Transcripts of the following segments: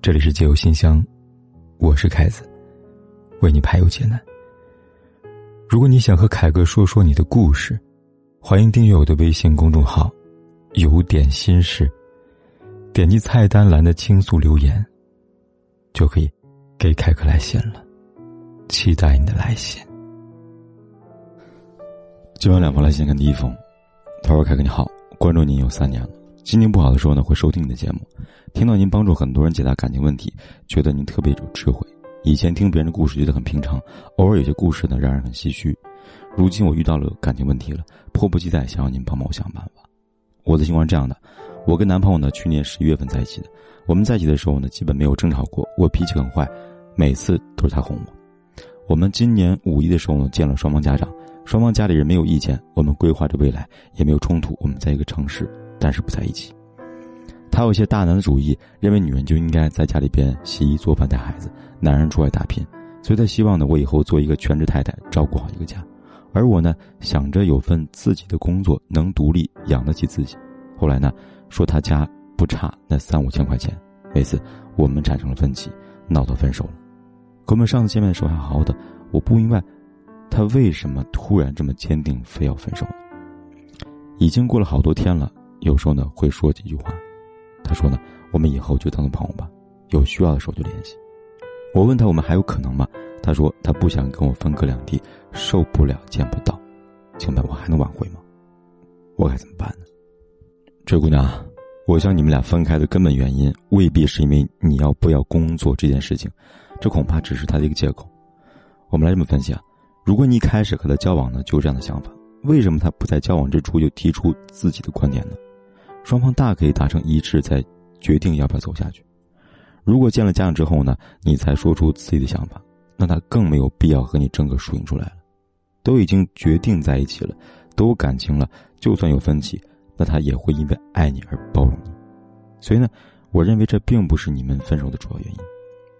这里是解忧信箱，我是凯子，为你排忧解难。如果你想和凯哥说说你的故事，欢迎订阅我的微信公众号“有点心事”，点击菜单栏的倾诉留言，就可以给凯哥来信了。期待你的来信。今晚两封来信，看第一封。他说：“凯哥你好，关注您有三年了。心情不好的时候呢，会收听你的节目，听到您帮助很多人解答感情问题，觉得您特别有智慧。以前听别人的故事觉得很平常，偶尔有些故事呢让人很唏嘘。如今我遇到了感情问题了，迫不及待想要您帮帮我想办法。我的情况是这样的，我跟男朋友呢去年十一月份在一起的，我们在一起的时候呢基本没有争吵过，我脾气很坏，每次都是他哄我。我们今年五一的时候呢见了双方家长。”双方家里人没有意见，我们规划着未来，也没有冲突。我们在一个城市，但是不在一起。他有些大男子主义，认为女人就应该在家里边洗衣做饭带孩子，男人出外打拼。所以他希望呢，我以后做一个全职太太，照顾好一个家。而我呢，想着有份自己的工作，能独立养得起自己。后来呢，说他家不差那三五千块钱。为此，我们产生了分歧，闹到分手了。可我们上次见面的时候还好好的，我不明白。他为什么突然这么坚定，非要分手？已经过了好多天了，有时候呢会说几句话。他说呢，我们以后就当做朋友吧，有需要的时候就联系。我问他，我们还有可能吗？他说他不想跟我分隔两地，受不了见不到。请问，我还能挽回吗？我该怎么办呢？这姑娘，我想你们俩分开的根本原因未必是因为你要不要工作这件事情，这恐怕只是他的一个借口。我们来这么分析啊。如果你一开始和他交往呢，就有这样的想法，为什么他不在交往之初就提出自己的观点呢？双方大可以达成一致，再决定要不要走下去。如果见了家长之后呢，你才说出自己的想法，那他更没有必要和你争个输赢出来了。都已经决定在一起了，都有感情了，就算有分歧，那他也会因为爱你而包容你。所以呢，我认为这并不是你们分手的主要原因。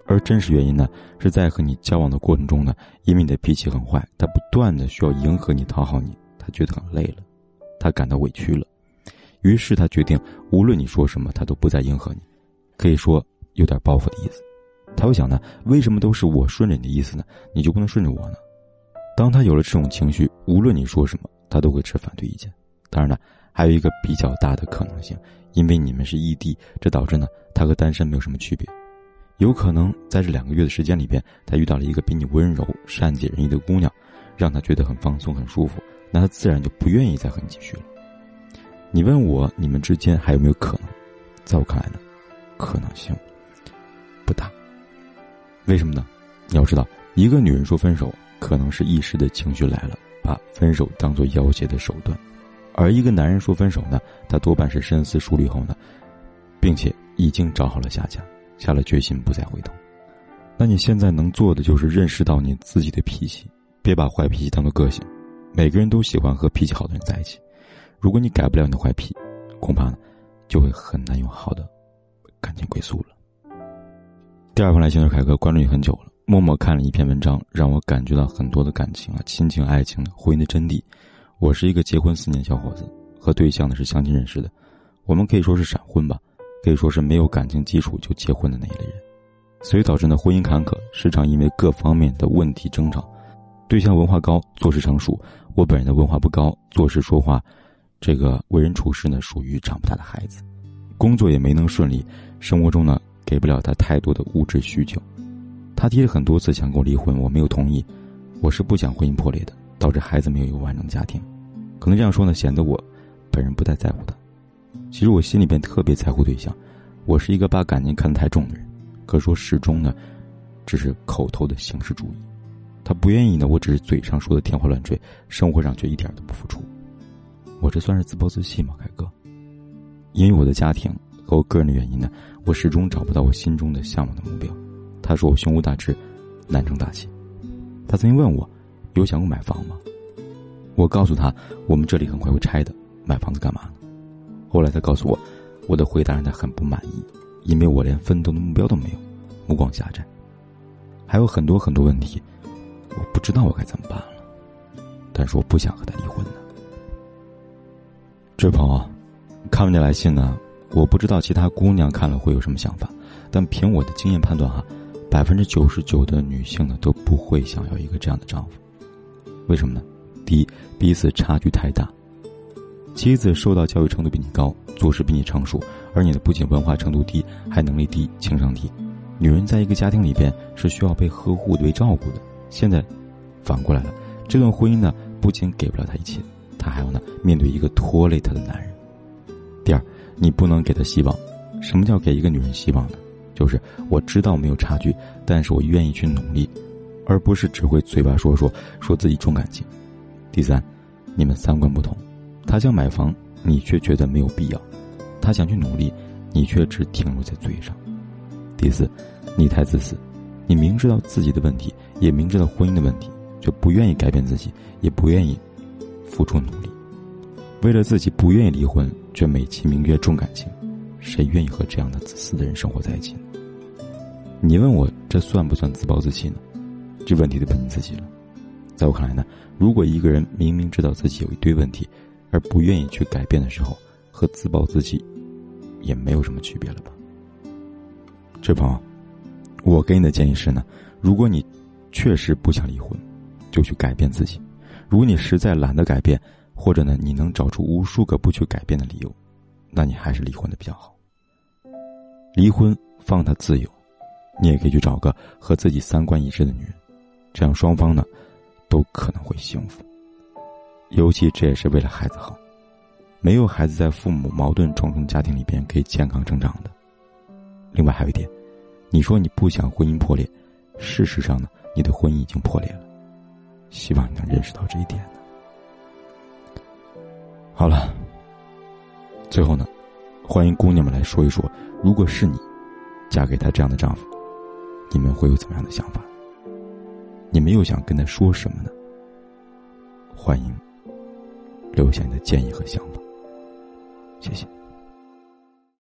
而真实原因呢，是在和你交往的过程中呢，因为你的脾气很坏，他不断的需要迎合你、讨好你，他觉得很累了，他感到委屈了，于是他决定，无论你说什么，他都不再迎合你，可以说有点报复的意思。他会想呢，为什么都是我顺着你的意思呢？你就不能顺着我呢？当他有了这种情绪，无论你说什么，他都会持反对意见。当然呢，还有一个比较大的可能性，因为你们是异地，这导致呢，他和单身没有什么区别。有可能在这两个月的时间里边，他遇到了一个比你温柔、善解人意的姑娘，让他觉得很放松、很舒服，那他自然就不愿意再和你继续了。你问我，你们之间还有没有可能？在我看来呢，可能性不大。为什么呢？你要知道，一个女人说分手，可能是一时的情绪来了，把分手当做要挟的手段；而一个男人说分手呢，他多半是深思熟虑后呢，并且已经找好了下家。下了决心不再回头，那你现在能做的就是认识到你自己的脾气，别把坏脾气当做个性。每个人都喜欢和脾气好的人在一起，如果你改不了你的坏脾，恐怕就会很难有好的感情归宿了。第二封来信是凯哥关注你很久了，默默看了一篇文章，让我感觉到很多的感情啊，亲情、爱情婚姻的真谛。我是一个结婚四年小伙子，和对象呢是相亲认识的，我们可以说是闪婚吧。可以说是没有感情基础就结婚的那一类人，所以导致呢婚姻坎坷，时常因为各方面的问题争吵。对象文化高，做事成熟；我本人的文化不高，做事说话，这个为人处事呢属于长不大的孩子。工作也没能顺利，生活中呢给不了他太多的物质需求。他提了很多次想跟我离婚，我没有同意。我是不想婚姻破裂的，导致孩子没有一个完整的家庭。可能这样说呢，显得我本人不太在乎他。其实我心里边特别在乎对象，我是一个把感情看得太重的人，可说始终呢，只是口头的形式主义。他不愿意呢，我只是嘴上说的天花乱坠，生活上却一点都不付出。我这算是自暴自弃吗，凯哥？因为我的家庭和我个人的原因呢，我始终找不到我心中的向往的目标。他说我胸无大志，难成大器。他曾经问我，有想过买房吗？我告诉他，我们这里很快会拆的，买房子干嘛呢？后来他告诉我，我的回答让他很不满意，因为我连奋斗的目标都没有，目光狭窄，还有很多很多问题，我不知道我该怎么办了。但是我不想和他离婚呢。这位朋友，看完这来信呢，我不知道其他姑娘看了会有什么想法，但凭我的经验判断哈，百分之九十九的女性呢都不会想要一个这样的丈夫。为什么呢？第一，彼此差距太大。妻子受到教育程度比你高，做事比你成熟，而你的不仅文化程度低，还能力低，情商低。女人在一个家庭里边是需要被呵护、被照顾的。现在，反过来了，这段婚姻呢，不仅给不了她一切，还要呢面对一个拖累她的男人。第二，你不能给她希望。什么叫给一个女人希望呢？就是我知道没有差距，但是我愿意去努力，而不是只会嘴巴说说说自己重感情。第三，你们三观不同，他想买房，你却觉得没有必要；他想去努力，你却只停留在嘴上。第四，你太自私，你明知道自己的问题，也明知道婚姻的问题，却不愿意改变自己，也不愿意付出努力，为了自己不愿意离婚，却美其名曰重感情，谁愿意和这样的自私的人生活在一起呢？你问我这算不算自暴自弃呢？这问题得问你自己了。在我看来呢，如果一个人明明知道自己有一堆问题，而不愿意去改变的时候，和自暴自弃也没有什么区别了吧？这朋友，我给你的建议是呢：如果你确实不想离婚，就去改变自己；如果你实在懒得改变，或者呢你能找出无数个不去改变的理由，那你还是离婚的比较好。离婚放他自由，你也可以去找个和自己三观一致的女人，这样双方呢都可能会幸福。尤其这也是为了孩子好，没有孩子在父母矛盾重重家庭里边可以健康成长的。另外还有一点，你说你不想婚姻破裂，事实上呢，你的婚姻已经破裂了。希望你能认识到这一点。好了，最后呢，欢迎姑娘们来说一说，如果是你，嫁给他这样的丈夫，你们会有怎么样的想法？你们又想跟他说什么呢？欢迎留下你的建议和想法，谢谢。